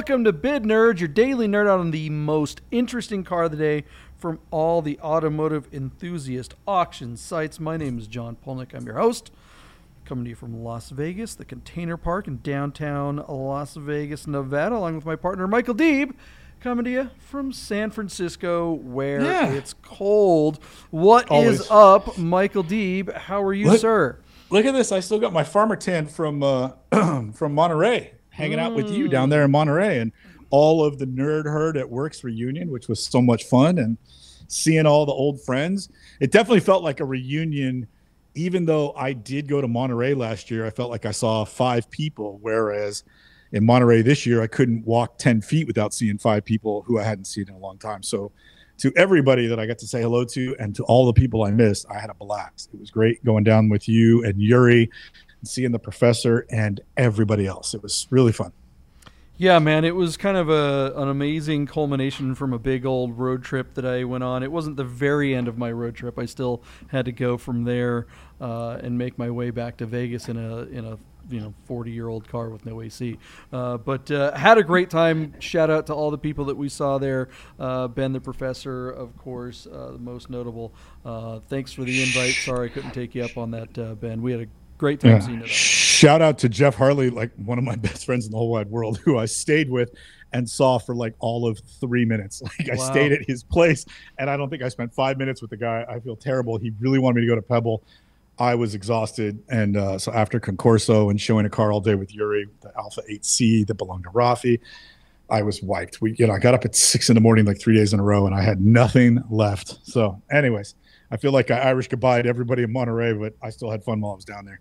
Welcome to Bid Nerds, your daily nerd out on the most interesting car of the day from all the automotive enthusiast auction sites. My name is John Polnick. I'm your host. Coming to you from Las Vegas, the Container Park in downtown Las Vegas, Nevada, along with my partner Michael Deeb. Coming to you from San Francisco, where Yeah. it's cold. What is Always. up, Michael Deeb? How are you, What? sir? Look at this. I still got my farmer tent from uh, from Monterey hanging out with you down mm. there in Monterey and all of the nerd herd at Werks reunion, which was so much fun and seeing all the old friends. It definitely felt like a reunion. Even though I did go to Monterey last year, I felt like I saw five people, whereas in Monterey this year, I couldn't walk 10 feet without seeing five people who I hadn't seen in a long time. So, to everybody that I got to say hello to and to all the people I missed, I had a blast. It was great going down with you and Yuri and seeing the professor and everybody else. It was really fun. Yeah, man, it was kind of a an amazing culmination from a big old road trip that I went on. It wasn't the very end of my road trip. I still had to go from there uh, and make my way back to Vegas in a in a you know 40 year old car with no AC. Uh, but uh, had a great time. Shout out to all the people that we saw there. Uh, ben the professor, of course, uh, the most notable. Uh, thanks for the invite. Sorry I couldn't take you up on that, uh, Ben. We had a great time seeing it. Shout out to Jeff Harley, like one of my best friends in the whole wide world, who I stayed with and saw for like all of three minutes. Like I stayed at his place, and I don't think I spent five minutes with the guy. I feel terrible. He really wanted me to go to Pebble. I was exhausted, and uh, so after Concorso and showing a car all day with Yuri, the Alfa 8C that belonged to Rafi, I was wiped. We, you know, I got up at six in the morning like three days in a row, and I had nothing left. So, anyways, I feel like I Irish goodbye to everybody in Monterey, but I still had fun while I was down there.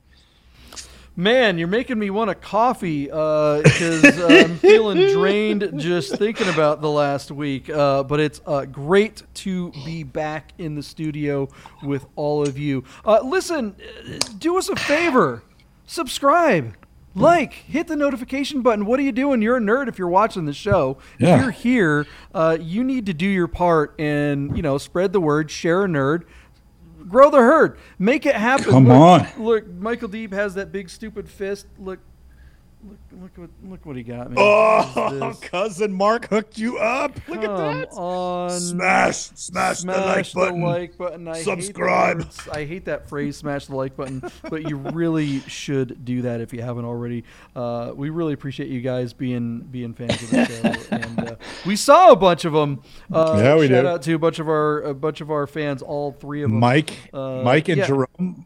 Man, you're making me want a coffee because uh, I'm feeling drained just thinking about the last week. Uh, but it's uh, great to be back in the studio with all of you. Uh, listen, uh, do us a favor subscribe. Like, hit the notification button. What are you doing? You're a nerd if you're watching the show. Yeah. If you're here, uh, you need to do your part and you know spread the word, share a nerd, grow the herd, make it happen. Come Look- on. Look, Michael Deeb has that big stupid fist. Look, look, look what look what he got, me. Oh, What is this? cousin Mark hooked you up. Look Come at that. on. Smash, smash, the like Smash button. like button. I Subscribe. Hate. I hate that phrase, smash the like button, but you really should do that if you haven't already. Uh, we really appreciate you guys being being fans of the show, and uh, we saw a bunch of them. Uh, Yeah, we shout did. out to a bunch of our a bunch of our fans, all three of them. Mike, Uh, Mike and yeah. Jerome.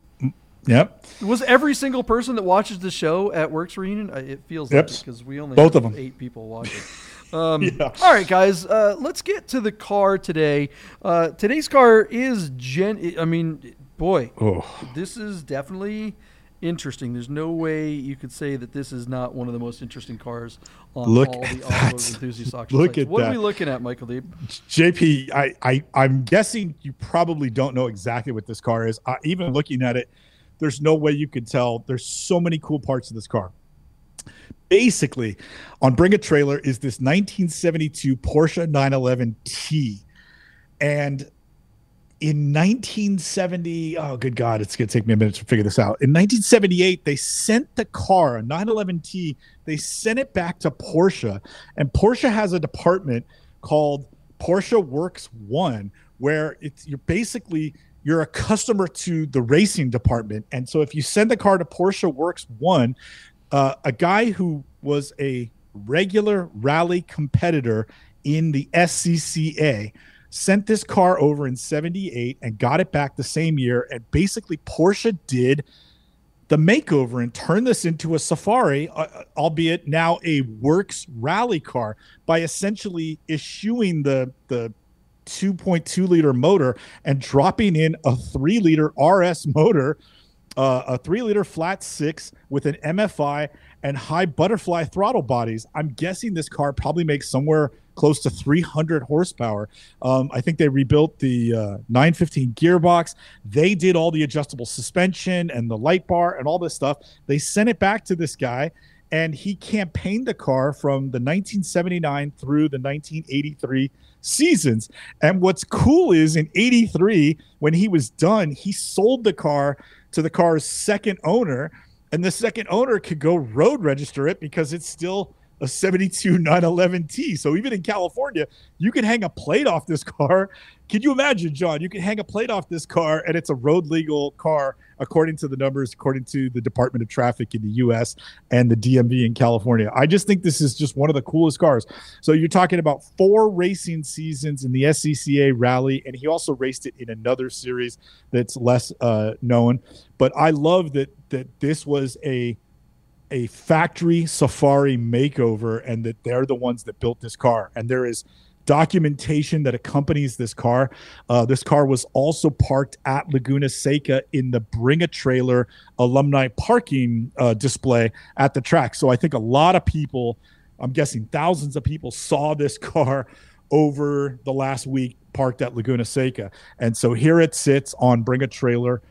Yep. Was every single person that watches the show at Werks Reunion? It feels Yep. like because we only Both have them eight people watching. Um, Yeah. All right, guys, uh, let's get to the car today. Uh, today's car is gen. I mean, boy, Oh, this is definitely interesting. There's no way you could say that this is not one of the most interesting cars on Look all at the that. automotive enthusiast auction Look sites. at What are we looking at, Michael Deeb? JP, I, I, I'm guessing you probably don't know exactly what this car is. Even looking at it, there's no way you could tell. There's so many cool parts of this car. Basically, on Bring a Trailer is this 1972 Porsche 911T. And in 1970, oh, good God, it's to take me a minute to figure this out. In 1978, they sent the car, a 911T, they sent it back to Porsche. And Porsche has a department called Porsche Works One, where it's you're basically you're a customer to the racing department. And so if you send the car to Porsche Works One, uh, a guy who was a regular rally competitor in the SCCA sent this car over in 78 and got it back the same year and basically Porsche did the makeover and turned this into a safari uh, albeit now a works rally car by essentially eschewing the the 2.2 liter motor and dropping in a 3 liter RS motor uh, a three liter flat six with an MFI and high butterfly throttle bodies. I'm guessing this car probably makes somewhere close to 300 horsepower. Um, I think they rebuilt the uh, 915 gearbox. They did all the adjustable suspension and the light bar and all this stuff. They sent it back to this guy. And he campaigned the car from the 1979 through the 1983 seasons. And what's cool is in 83, when he was done, he sold the car to the car's second owner, and the second owner could go road register it because it's still a 72 911T. So even in California, you can hang a plate off this car. Can you imagine, John? You can hang a plate off this car and it's a road legal car according to the numbers, according to the Department of Traffic in the US and the DMV in California. I just think this is just one of the coolest cars. So you're talking about four racing seasons in the SCCA rally, and he also raced it in another series that's less uh, known. But I love that that this was a a factory safari makeover and that they're the ones that built this car and there is documentation that accompanies this car. Uh, this car was also parked at laguna seca in the bring a trailer alumni parking uh, display at the track. So i think a lot of people i'm guessing thousands of people saw this car over the last week parked at laguna seca. And so here it sits on bring a trailer.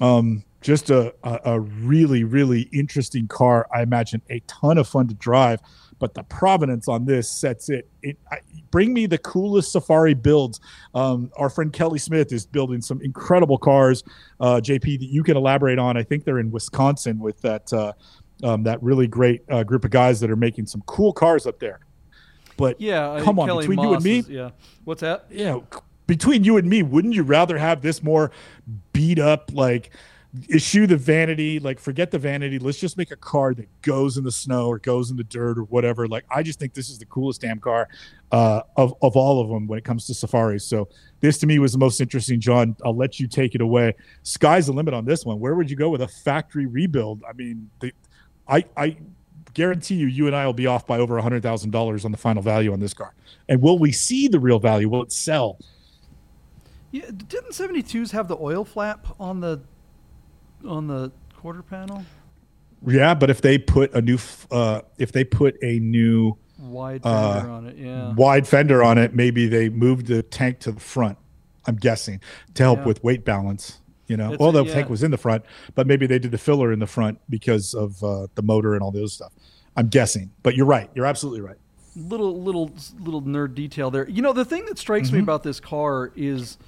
Um, just a, a, a really really interesting car i imagine a ton of fun to drive but the provenance on this sets it it I, bring me the coolest safari builds um, our friend kelly smith is building some incredible cars uh, jp that you can elaborate on i think they're in wisconsin with that uh, um, that really great uh, group of guys that are making some cool cars up there but Yeah, I come on Kelly between you and me is- yeah. What's that? yeah between you and me wouldn't you rather have this more beat up like issue the vanity like forget the vanity. Let's just make a car that goes in the snow or goes in the dirt or whatever. Like i just think this is the coolest damn car uh, of, of all of them when it comes to safaris so this to me was the most interesting john. I'll let you take it away. Sky's the limit on this one. Where would you go with a factory rebuild? I mean the, i i guarantee you you and i will be off by over a hundred thousand dollars on the final value on this car. And will we see the real value? Will it sell? Yeah, didn't 72s have the oil flap on the on the quarter panel? Yeah, but if they put a new, uh, if they put a new Wide Uh, fender on it, yeah. wide fender on it, maybe they moved the tank to the front. I'm guessing to help Yeah. with weight balance. You know, It's well, the yeah. tank was in the front, but maybe they did the filler in the front because of uh, the motor and all those stuff. I'm guessing, but you're right. You're absolutely right. little little little nerd detail there. You know, the thing that strikes Mm-hmm. me about this car is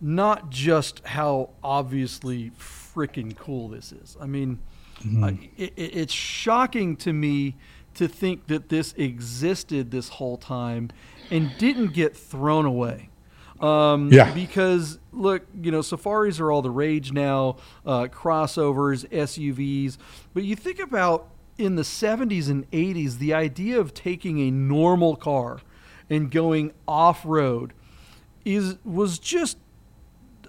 not just how obviously freaking cool this is. I mean, Mm-hmm. uh, it, it, it's shocking to me to think that this existed this whole time and didn't get thrown away. Um, Yeah. Because look, you know, safaris are all the rage now, uh, crossovers, SUVs. But you think about in the 70s and 80s, the idea of taking a normal car and going off road is was just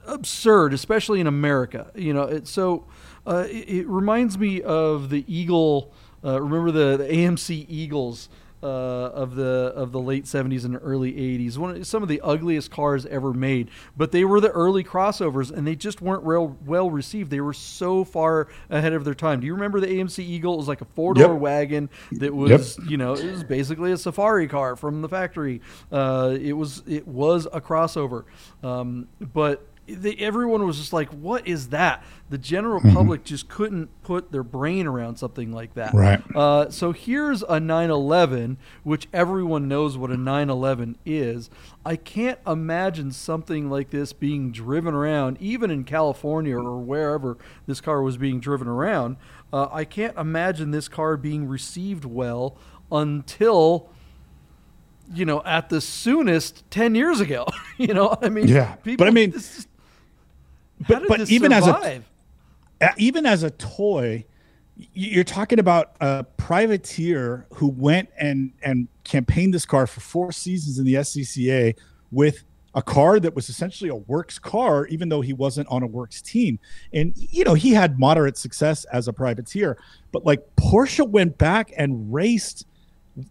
absurd, especially in America. You know, it, so uh, it, it reminds me of the Eagle. Uh, remember the, the AMC Eagles uh, of the of the late '70s and early '80s. One of, some of the ugliest cars ever made, but they were the early crossovers, and they just weren't real well received. They were so far ahead of their time. Do you remember the AMC Eagle? It was like a four door Yep. wagon that was you know it was basically a safari car from the factory. Uh, it was it was a crossover, um, but they, everyone was just like, "What is that?" The general public just couldn't put their brain around something like that. Right. Uh, so here's a 911, which everyone knows what a 911 is. I can't imagine something like this being driven around, even in California or wherever this car was being driven around. Uh, I can't imagine this car being received well until you know, at the soonest, ten years ago. you know, I mean, Yeah, but I mean- this but- but even as a- Uh, even as a toy you're talking about a privateer who went and and campaigned this car for four seasons in the SCCA with a car that was essentially a works car even though he wasn't on a works team. And you know he had moderate success as a privateer but like Porsche went back and raced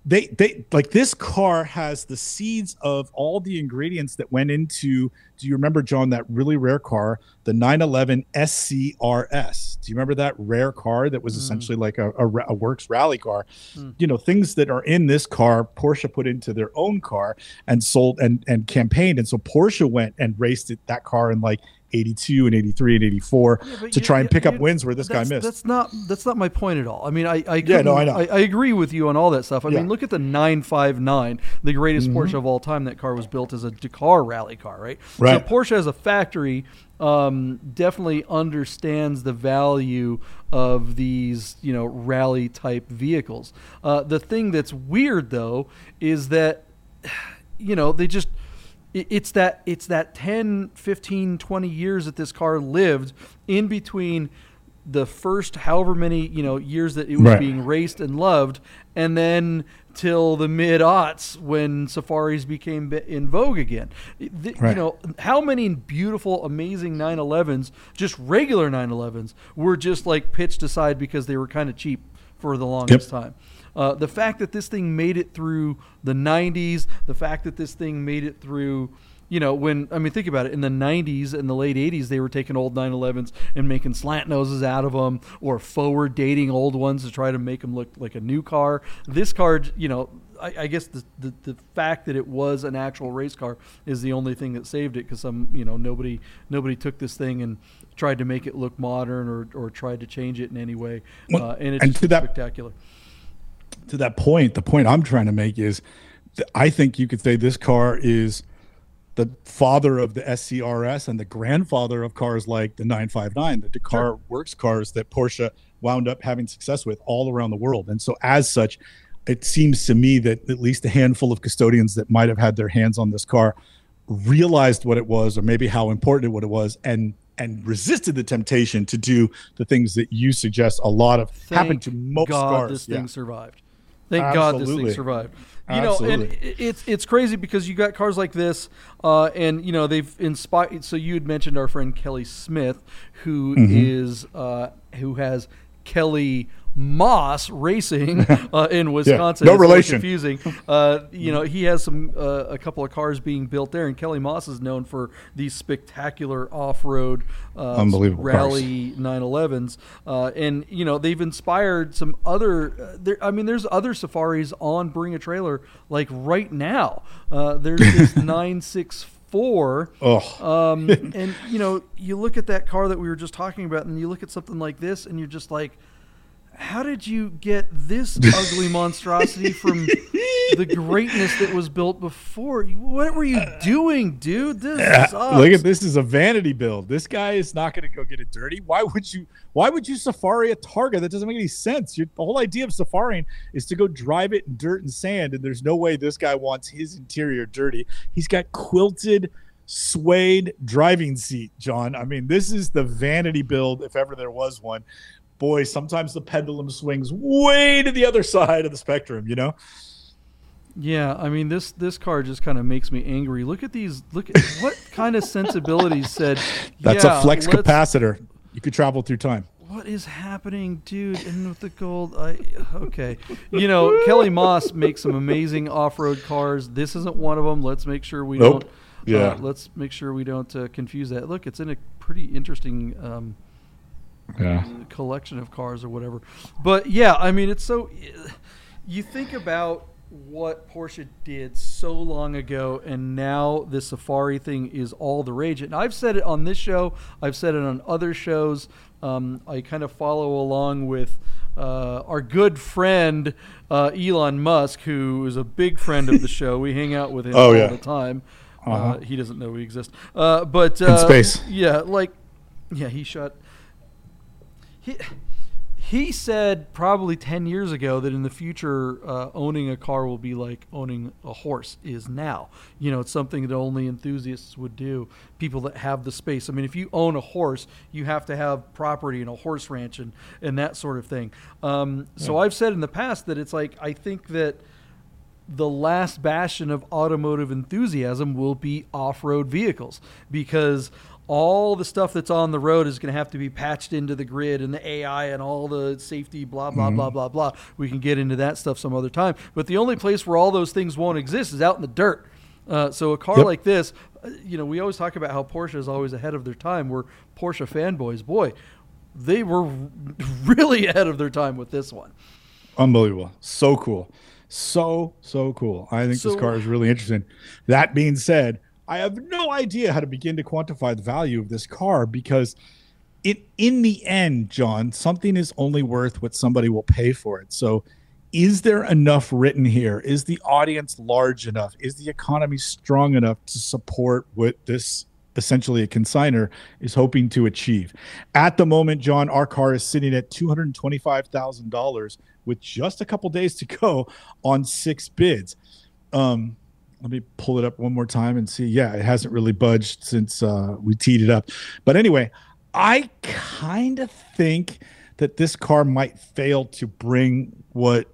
they they like this car has the seeds of all the ingredients that went into do you remember john that really rare car? The 911 scrs do you remember that rare car that was mm. essentially like a, a, a works rally car? Hmm. You know things that are in this car porsche put into their own car and sold and and campaigned. And so porsche went and raced it, that car in like 82 and 83 and 84 but to you- try and you- pick up wins where this guy missed. That's not that's not my point at all. I mean, I I, Yeah, no, I know. I, agree with you on all that stuff. I Yeah. mean, look at the 959, the greatest Mm-hmm. Porsche of all time. That car was built as a Dakar rally car, right? So Right. Porsche as a factory um, definitely understands the value of these, you know, rally type vehicles. Uh, the thing that's weird though is that you know they just it's that it's that 10 15 20 years that this car lived in between the first however many you know years that it was Right. being raced and loved and then till the mid aughts when safaris became in vogue again. The- you know how many beautiful amazing 911s just regular 911s were just like pitched aside because they were kind of cheap for the longest time uh, the fact that this thing made it through the 90s, the fact that this thing made it through, you know, when, I mean, think about it. In the 90s and the late 80s, they were taking old 911s and making slant noses out of them or forward dating old ones to try to make them look like a new car. This car, you know, I, I guess the, the, the fact that it was an actual race car is the only thing that saved it because some, you know, nobody, nobody took this thing and tried to make it look modern or, or tried to change it in any way. Uh, and it's and just to that- spectacular. To that point, the point I'm trying to make is that I think you could say this car is the father of the SCRS and the grandfather of cars like the 959, the Dakar Works cars that Porsche wound up having success with all around the world. And so, as such, it seems to me that at least a handful of custodians that might have had their hands on this car realized what it was, or maybe how important it what it was, and and resisted the temptation to do the things that you suggest. A lot of happened to most God cars. this yeah. thing survived. Thank God this thing survived. You know, and it's it's crazy because you got cars like this, uh, and you know they've inspired. So you had mentioned our friend Kelly Smith, who is Mm-hmm. uh, who has Kelly Moss Racing uh, in Wisconsin. no It's relation. Confusing. Uh, you know, he has some uh, a couple of cars being built there, and Kelly Moss is known for these spectacular off-road uh, Unbelievable cars. rally 911s uh, and you know they've inspired some other uh, there i mean there's other safaris on bring a trailer like right now uh, there's this 964 Oh, um, and you know you look at that car that we were just talking about and you look at something like this and you're just like how did you get this ugly monstrosity from the greatness that was built before what were you doing dude this look at this is a vanity build. This guy is not going to go get it dirty. Why would you? Why would you safari a Targa? That doesn't make any sense. Your, the whole idea of safaring is to go drive it in dirt and sand, and there's no way this guy wants his interior dirty. He's got quilted suede driving seat, John. I mean, this is the vanity build if ever there was one. Boy, sometimes the pendulum swings way to the other side of the spectrum. You know. Yeah, I mean this this car just kind of makes me angry. Look at these. Look at what kind of sensibilities said. That's yeah, a flux capacitor. You could travel through time. What is happening, dude? And with the gold, I okay. You know, Kelly Moss makes some amazing off-road cars. This isn't one of them. Let's make sure we Nope. don't. Yeah. Uh, let's make sure we don't uh, confuse that. Look, it's in a pretty interesting um, Yeah. collection of cars or whatever. But yeah, I mean, it's so. You think about what Porsche did so long ago, and now the Safari thing is all the rage. And I've said it on this show. I've said it on other shows. Um, I kind of follow along with. Uh, our good friend uh, Elon Musk, who is a big friend of the show, we hang out with him Oh, all yeah. the time. uh Uh-huh. he doesn't know we exist, uh, but uh, space. Yeah, like, yeah, he shot he he said probably 10 years ago that in the future uh, owning a car will be like owning a horse is now. You know it's something that only enthusiasts would do people that have the space. I mean if you own a horse you have to have property and a horse ranch and, and that sort of thing. Um, so i've said in the past that it's like i think that the last bastion of automotive enthusiasm will be off-road vehicles because all the stuff that's on the road is going to have to be patched into the grid and the AI and all the safety blah blah blah blah blah. We can get into that stuff some other time. But the only place where all those things won't exist is out in the dirt. Uh, so a car Yep. like this, uh, you know, we always talk about how Porsche is always ahead of their time. We're Porsche fanboys. Boy, they were really ahead of their time with this one. Unbelievable. So cool. So, so cool. I think So- this car is really interesting. That being said, I have no idea how to begin to quantify the value of this car because it in the end, John, something is only worth what somebody will pay for it. So is there enough written here? Is the audience large enough? Is the economy strong enough to support what this essentially a consigner is hoping to achieve? At the moment, John, our car is sitting at $225,000 with just a couple days to go on six bids. Um, let me pull it up one more time and see. Yeah, it hasn't really budged since uh, we teed it up. But anyway, I kind of think that this car might fail to bring what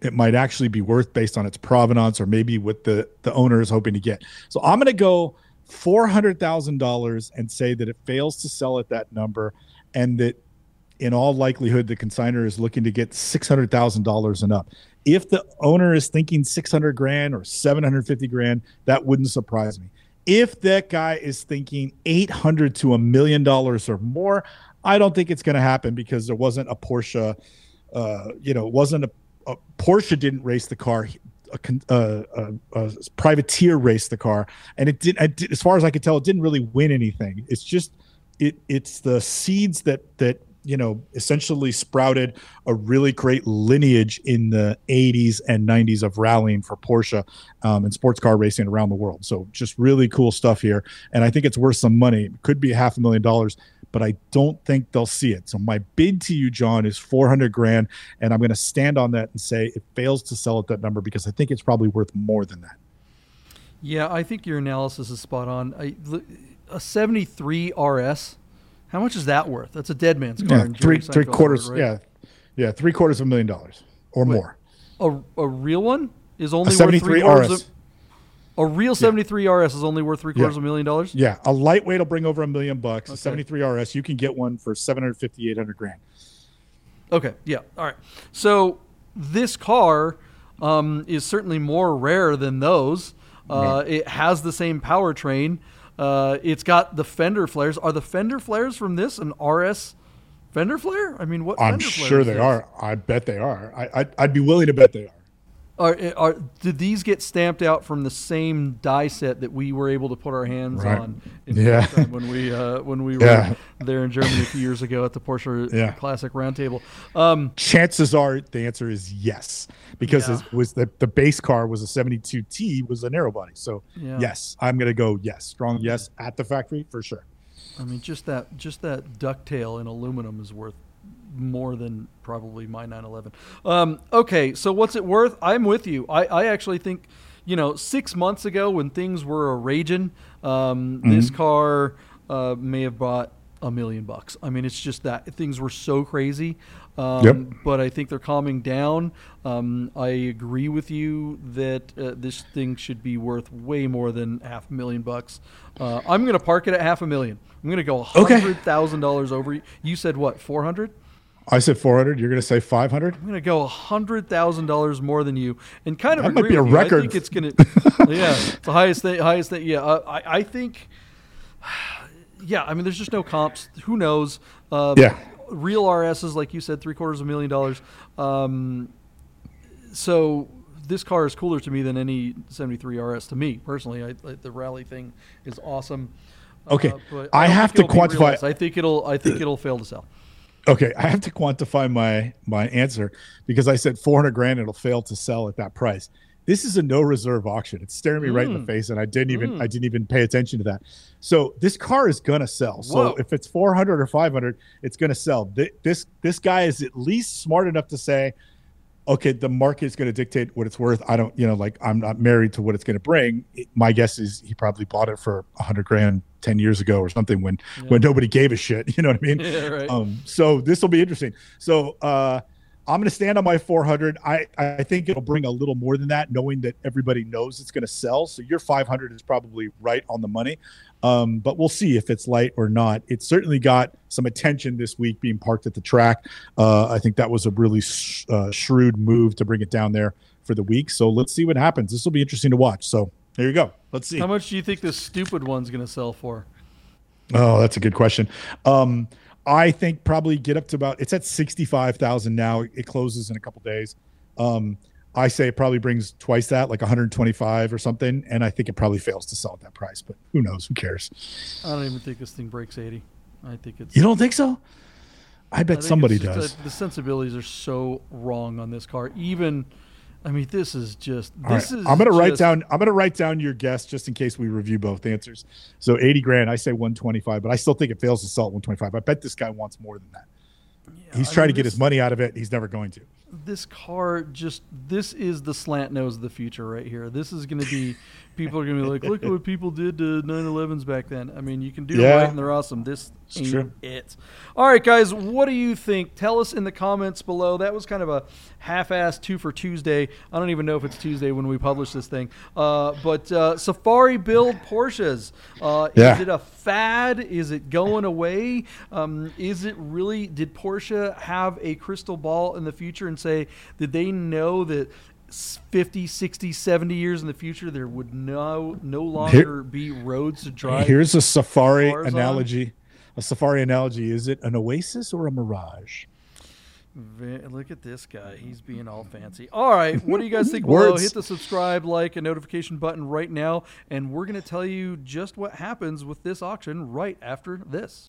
it might actually be worth based on its provenance or maybe what the the owner is hoping to get. So I'm going to go four hundred thousand dollars and say that it fails to sell at that number, and that in all likelihood the consigner is looking to get six hundred thousand dollars and up. If the owner is thinking six hundred grand or seven hundred fifty grand, that wouldn't surprise me. If that guy is thinking eight hundred to a million dollars or more, I don't think it's going to happen because there wasn't a Porsche. Uh, you know, wasn't a uh, Porsche didn't race the car. A, a, a, a, privateer raced the car, and it did. As far as I could tell, it didn't really win anything. It's just it. It's the seeds that that you know essentially sprouted a really great lineage in the 80s and 90s of rallying for Porsche um, and sports car racing around the world. So just really cool stuff here, and I think it's worth some money. It could be half a million dollars but I don't think they'll see it. So my bid to you, John, is 400 grand, and I'm going to stand on that and say it fails to sell at that number because I think it's probably worth more than that. Yeah, I think your analysis is spot on. I, a 73 RS, how much is that worth? That's a dead man's car. Yeah, three three quarters. right? Yeah, yeah, three quarters of a million dollars or Wait, more. A, a real one is only a 73 worth three RS. Of, a real 73 yeah. RS is only worth three quarters yeah. of a million dollars? Yeah. A lightweight will bring over a million bucks. Okay. A 73 RS, you can get one for 750, 800 grand. Okay. Yeah. All right. So this car um, is certainly more rare than those. Uh, yeah. It has the same powertrain. Uh, it's got the fender flares. Are the fender flares from this an RS fender flare? I mean, what? Fender flare i'm sure they are. I bet they are. I, I'd, I'd be willing to bet they are. Are, are did these get stamped out from the same die set that we were able to put our hands right. on? yeah. When we uh, when we were there in Germany a few years ago at the Porsche yeah. Classic Roundtable. Um, Chances are the answer is yes, because yeah. it was the the base car was a 72T was a narrow body. So yeah. yes, I'm gonna go yes, strong yes at the factory for sure. I mean, just that just that ducktail in aluminum is worth more than probably my 911. Um, okay, so what's it worth? I'm with you. I, I actually think, you know, six months ago when things were a raging, um, mm-hmm. this car uh, may have bought a million bucks. I mean, it's just that things were so crazy. Um, yep. But I think they're calming down. Um, I agree with you that uh, this thing should be worth way more than half a million bucks. Uh, I'm going to park it at half a million. I'm going to go hundred thousand okay. dollars over. You said what? Four hundred? I said 400. You're going to say 500? I'm going to go $100,000 more than you. And kind of that might be a record. I think it's going to, yeah, it's the highest thing. Highest thing. Yeah, uh, I, I think, yeah, I mean, there's just no comps. Who knows? Uh, yeah. Real RSs, like you said, three quarters of a million dollars. Um, so this car is cooler to me than any 73 RS to me personally. I, I, the rally thing is awesome. Okay, uh, I, I have to quantify. I think it'll. I think it'll fail to sell. Okay, I have to quantify my my answer because I said 400 grand it'll fail to sell at that price. This is a no reserve auction. It's staring me mm. right in the mm. face and I didn't even mm. I didn't even pay attention to that. So this car is going to sell. So Whoa. if it's 400 or 500, it's going to sell. This this guy is at least smart enough to say okay, the market is going to dictate what it's worth. I don't, you know, like I'm not married to what it's going to bring. My guess is he probably bought it for a hundred grand 10 years ago or something when, yeah. when nobody gave a shit, you know what I mean? Yeah, right. Um, so this will be interesting. So, uh, I'm going to stand on my 400. I, I think it'll bring a little more than that, knowing that everybody knows it's going to sell. So your 500 is probably right on the money. Um, but we'll see if it's light or not. It certainly got some attention this week being parked at the track. Uh, I think that was a really sh- uh, shrewd move to bring it down there for the week. So let's see what happens. This will be interesting to watch. So there you go. Let's see. How much do you think this stupid one's going to sell for? Oh, that's a good question. Um, I think probably get up to about it's at sixty five thousand now. It closes in a couple days. Um, I say it probably brings twice that, like 125 or something, and I think it probably fails to sell at that price. But who knows? Who cares? I don't even think this thing breaks 80. I think it's. You don't think so? I bet I somebody does. that the sensibilities are so wrong on this car. Even, I mean, this is just. All right, This is. I'm gonna write just- down. I'm gonna write down your guess just in case we review both answers. So 80 grand. I say 125, but I still think it fails to sell at 125. I bet this guy wants more than that. Yeah, He's I trying mean, to get this- his money out of it. He's never going to. This car just this is the slant nose of the future right here. This is going to be people are going to be like look at what people did to 911s back then. I mean you can do it Yeah. right and they're awesome. This It's ain't it. All right guys what do you think? Tell us in the comments below. That was kind of a half-assed two for tuesday. I don't even know if it's tuesday when we publish this thing. Uh, but uh, safari build porsches. Uh, Yeah. is it a fad? Is it going away? Um, is it really did porsche have a crystal ball in the future and say did they know that s- 50 60 70 years in the future there would no no longer be roads to drive Here's a safari cars on? analogy. A safari analogy. Is it an oasis or a mirage? Look at this guy. He's being all fancy. All right. What do you guys think below? Hit the subscribe, like, and notification button right now. And we're going to tell you just what happens with this auction right after this.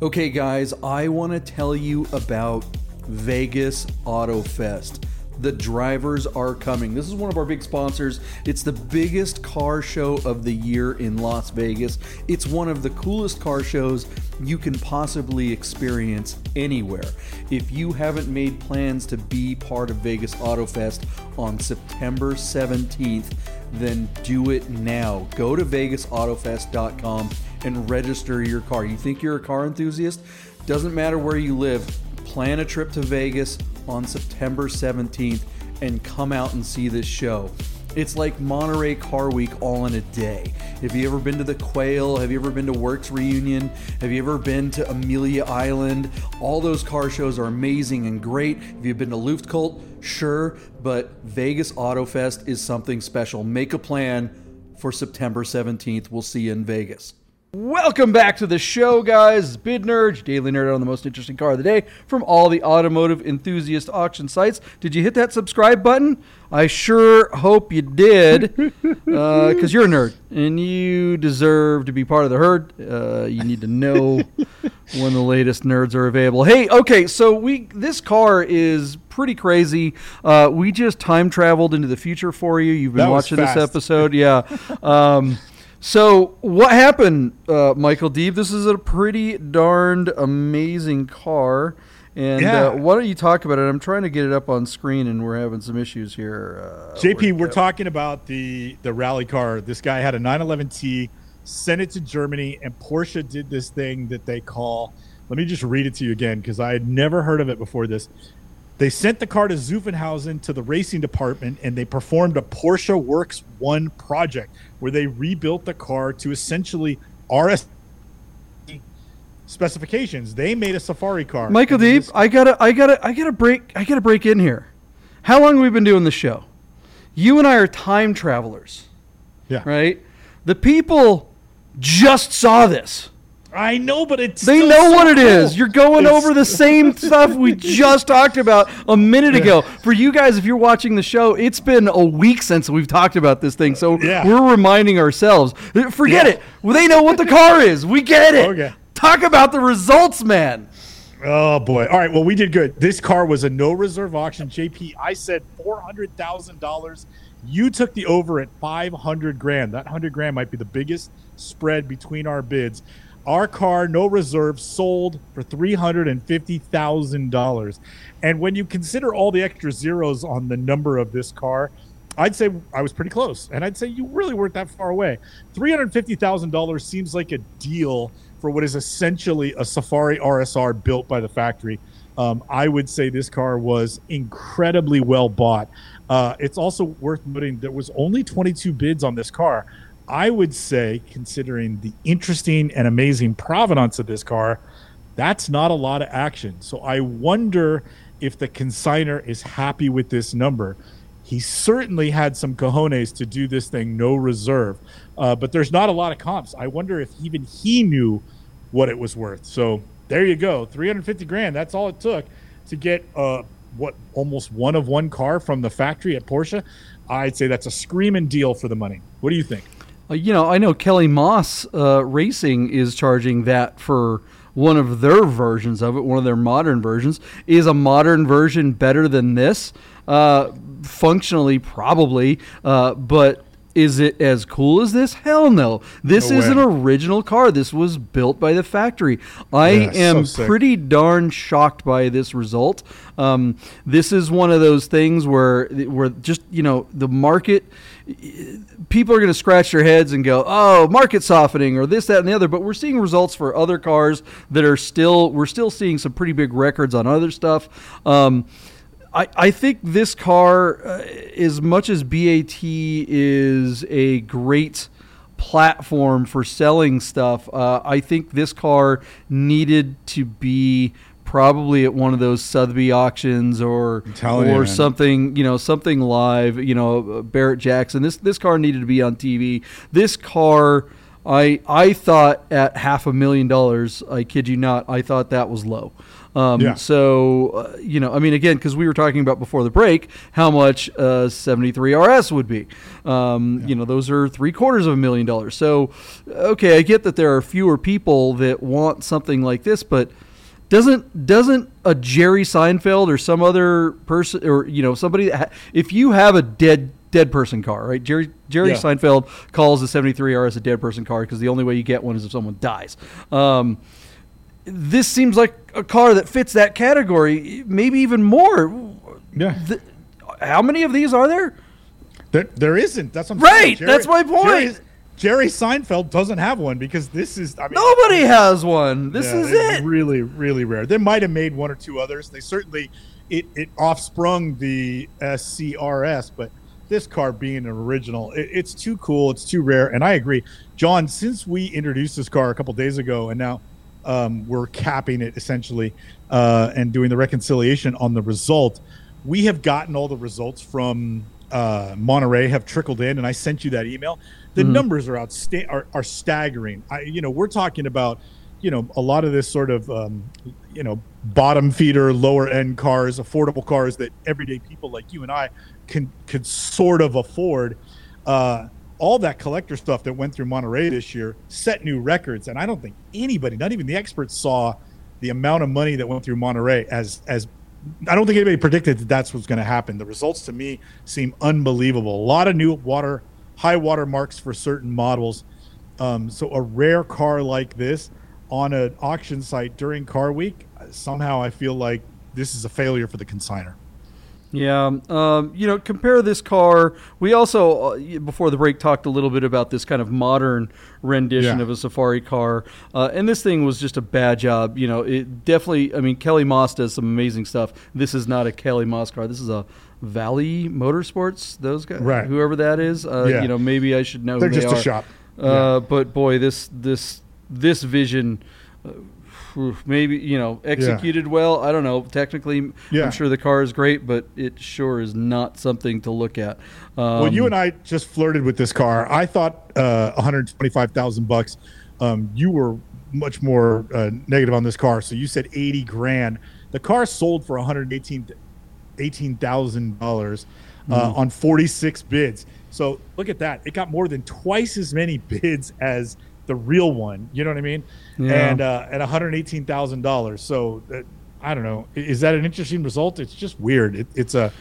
Okay, guys, I want to tell you about Vegas Auto Fest. The drivers are coming. This is one of our big sponsors. It's the biggest car show of the year in Las Vegas. It's one of the coolest car shows you can possibly experience anywhere. If you haven't made plans to be part of Vegas Auto Fest on September 17th, then do it now. Go to vegasautofest.com and register your car. You think you're a car enthusiast? Doesn't matter where you live. Plan a trip to Vegas on September 17th and come out and see this show. It's like Monterey Car Week all in a day. Have you ever been to the Quail? Have you ever been to Werks Reunion? Have you ever been to Amelia Island? All those car shows are amazing and great. Have you been to Luftgekühlt? Sure, but Vegas Auto Fest is something special. Make a plan for September 17th. We'll see you in Vegas. Welcome back to the show, guys. Bid Nerd, daily nerd on the most interesting car of the day from all the automotive enthusiast auction sites. Did you hit that subscribe button? I sure hope you did, because you're a nerd and you deserve to be part of the herd. Uh, you need to know when the latest nerds are available. Hey, okay, so we this car is pretty crazy. Uh, we just time traveled into the future for you. You've been watching this episode, yeah. Um, so what happened, uh, Michael Deeb? This is a pretty darned amazing car. And Yeah. uh, why don't you talk about it? I'm trying to get it up on screen, and we're having some issues here. Uh, JP, we're talking about the the rally car. This guy had a 911T, sent it to Germany, and Porsche did this thing that they call. Let me just read it to you again because I had never heard of it before this. They sent the car to Zuffenhausen to the racing department, and they performed a Porsche Works One project where they rebuilt the car to essentially RS specifications. They made a safari car. Michael this- I gotta, I gotta, I gotta break, I gotta break in here. How long have we been doing the show? You and I are time travelers, yeah, right? The people just saw this. I know, but it's They know so what it is. cool. You're going It's- over the same stuff we just talked about a minute ago. For you guys, if you're watching the show, it's been a week since we've talked about this thing. So Yeah. we're reminding ourselves. Uh, forget Yeah. it. Well, they know what the car is. We get it. Okay. Talk about the results, man. Oh boy! All right, well we did good. This car was a no reserve auction. JP, I said four hundred thousand dollars. You took the over at five hundred grand. That hundred grand might be the biggest spread between our bids. Our car, no reserve, sold for three hundred and fifty thousand dollars. And when you consider all the extra zeros on the number of this car, I'd say I was pretty close, and I'd say you really weren't that far away. Three hundred fifty thousand dollars seems like a deal for what is essentially a Safari RSR built by the factory. Um, I would say this car was incredibly well bought. Uh, it's also worth noting there was only 22 bids on this car. I would say, considering the interesting and amazing provenance of this car, that's not a lot of action. So I wonder if the consigner is happy with this number. He certainly had some cojones to do this thing no reserve, uh, but there's not a lot of comps. I wonder if even he knew what it was worth. So there you go, 350 grand. That's all it took to get a what almost one of one car from the factory at Porsche, I'd say that's a screaming deal for the money. What do you think? Uh, you know, I know Kelly Moss uh, Racing is charging that for one of their versions of it, one of their modern versions. Is a modern version better than this? Uh, functionally, probably, uh, but is it as cool as this? Hell no. This No is way. an original car. This was built by the factory. I Yeah, am sick. pretty darn shocked by this result. Um, this is one of those things where where just you know the market people are going to scratch their heads and go, "Oh, market softening," or this, that, and the other. But we're seeing results for other cars that are still. We're still seeing some pretty big records on other stuff. Um, I, I think this car, uh, as much as BAT is a great platform for selling stuff, uh, I think this car needed to be probably at one of those Sotheby auctions or telling you, or something, you know, something live. You know, Barrett Jackson. This this car needed to be on TV. This car. I I thought at half a million dollars. I kid you not. I thought that was low. Um, Yeah. So uh, you know, I mean, again, because we were talking about before the break how much uh, 73 RS would be. Um, You know, those are three quarters of a million dollars. So okay, I get that there are fewer people that want something like this, but doesn't doesn't a Jerry Seinfeld or some other person or you know somebody that ha- if you have a dead dead person car right Jerry Jerry Yeah. Seinfeld calls the 73 RS a dead person car because the only way you get one is if someone dies. Um, this seems like a car that fits that category, maybe even more. Yeah. Th- how many of these are there? There, there isn't. That's what I'm Right, saying. that's my point. Jerry, Jerry Seinfeld doesn't have one because this is. I mean, Nobody has one. This yeah, is it. Really, really rare. They might have made one or two others. They certainly it it offsprung the SCRS, but this car being an original, it, it's too cool. It's too rare, and I agree, John. Since we introduced this car a couple days ago, and now um, we're capping it essentially uh, and doing the reconciliation on the result. We have gotten all the results from uh, Monterey have trickled in, and I sent you that email. The numbers are outsta- are, are staggering. I, you know, we're talking about, you know, a lot of this sort of, um, you know, bottom feeder, lower end cars, affordable cars that everyday people like you and I can could sort of afford. Uh, all that collector stuff that went through Monterey this year set new records, and I don't think anybody, not even the experts, saw the amount of money that went through Monterey as as I don't think anybody predicted that that's what's going to happen. The results to me seem unbelievable. A lot of new water, high water marks for certain models. Um, so a rare car like this on an auction site during Car Week, somehow I feel like this is a failure for the consigner. Yeah, um, you know, compare this car. We also, uh, before the break, talked a little bit about this kind of modern rendition Yeah. of a safari car, uh, and this thing was just a bad job. You know, it definitely. I mean, Kelly Moss does some amazing stuff. This is not a Kelly Moss car. This is a Valley Motorsports. Those guys, Right. Whoever that is, uh, Yeah. you know, maybe I should know. They're they just a shop. Uh, But boy, this this this vision. Maybe you know executed well. I don't know. Technically, Yeah. I'm sure the car is great, but it sure is not something to look at. Um, Well, you and I just flirted with this car. I thought uh, 125,000 bucks. Um, you were much more uh, negative on this car, so you said 80 grand. The car sold for 118 $18,000 uh, on 46 bids. So look at that. It got more than twice as many bids as the real one. You know what I mean? Yeah. And uh, at $118,000. So uh, I don't know. Is that an interesting result? It's just weird. It, it's a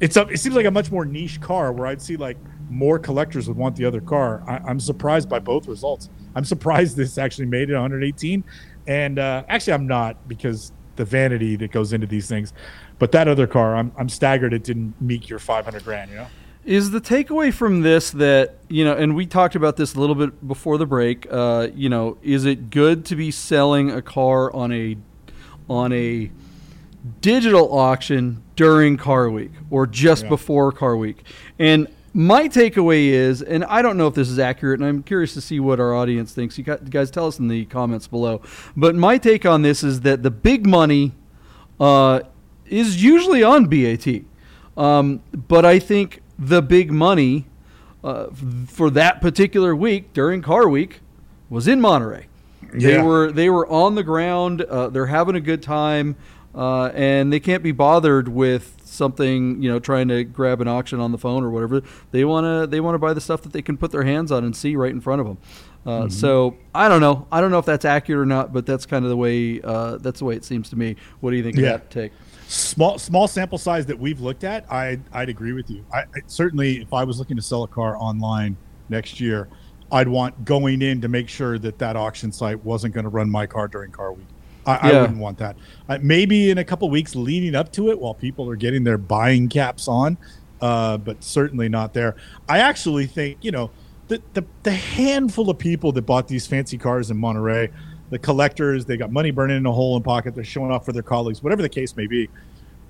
it's a it seems like a much more niche car where I'd see like more collectors would want the other car. I, I'm surprised by both results. I'm surprised this actually made it 118, and uh, actually I'm not because the vanity that goes into these things. But that other car, I'm I'm staggered it didn't meet your 500 grand. You know. Is the takeaway from this that you know, and we talked about this a little bit before the break. Uh, you know, is it good to be selling a car on a on a digital auction during Car Week or just Yeah. before Car Week? And my takeaway is, and I don't know if this is accurate, and I'm curious to see what our audience thinks. You guys tell us in the comments below. But my take on this is that the big money uh, is usually on BAT. Um, but I think the big money uh, for that particular week during Car Week was in Monterey. They were they were on the ground. Uh, they're having a good time. uh, and they can't be bothered with something you know trying to grab an auction on the phone or whatever. They want to they want to buy the stuff that they can put their hands on and see right in front of them. Uh, Mm-hmm. So I don't know. I don't know if that's accurate or not, but that's kind of the way uh, that's the way it seems to me. What do you think Yeah. of that take? Small small sample size that we've looked at, I I'd agree with you. I, I certainly, if I was looking to sell a car online next year, I'd want going in to make sure that that auction site wasn't going to run my car during car week. I, I wouldn't want that. Uh, maybe in a couple weeks leading up to it, while people are getting their buying caps on, uh, but certainly not there. I actually think you know the, the the handful of people that bought these fancy cars in Monterey, the collectors, they got money burning in a hole in pocket. They're showing off for their colleagues, whatever the case may be.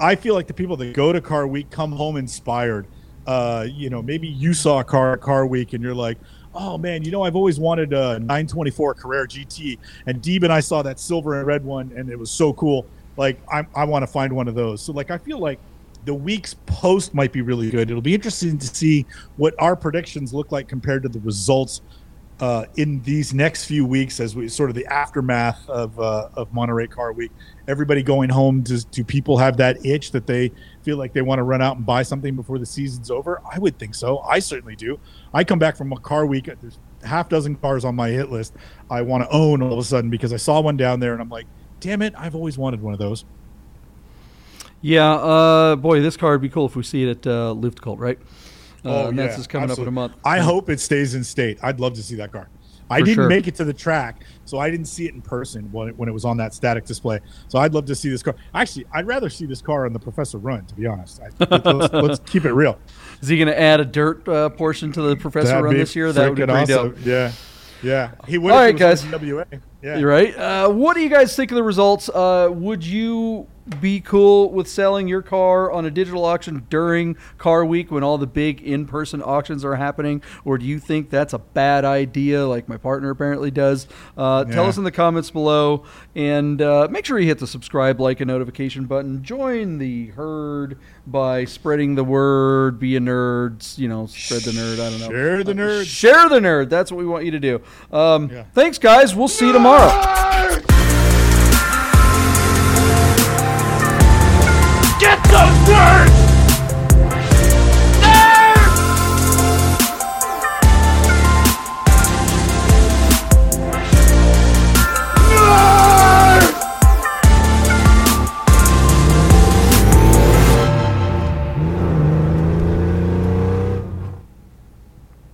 I feel like the people that go to Car Week come home inspired. Uh, you know, maybe you saw a car at Car Week and you're like, oh man, you know, I've always wanted a 924 Carrera GT, and Deeb and I saw that silver and red one, and it was so cool. Like, I, I want to find one of those. So, like, I feel like the week's post might be really good. It'll be interesting to see what our predictions look like compared to the results uh, in these next few weeks as we sort of the aftermath of uh, of Monterey Car Week. Everybody going home. Does do people have that itch that they feel like they want to run out and buy something before the season's over? I would think so. I certainly do. I come back from a car week. There's a half dozen cars on my hit list. I want to own all of a sudden because I saw one down there and I'm like, damn it, I've always wanted one of those. Yeah, uh, boy, this car would be cool if we see it at uh, Luftgekühlt, right? Uh, and that's just coming up in a month. I hope it stays in state. I'd love to see that car. I For didn't sure. make it to the track, so I didn't see it in person when it, when it was on that static display. So I'd love to see this car. Actually, I'd rather see this car on the Professor Run, to be honest. I, let's, let's keep it real. Is he going to add a dirt uh, portion to the professor That'd run this year? That would be awesome. dope. Yeah, yeah. He would. All right, guys. WA. Yeah. You're right. Uh, what do you guys think of the results? Uh, would you be cool with selling your car on a digital auction during car week when all the big in-person auctions are happening? Or do you think that's a bad idea like my partner apparently does? Uh, tell us in the comments below. And uh, make sure you hit the subscribe like and notification button. Join the herd by spreading the word. Be a nerd. You know spread the nerd. I don't know. Share the Uh, nerd. share the nerd. That's what we want you to do. Um, Yeah. thanks guys. We'll see you tomorrow tomorrow. Get the word!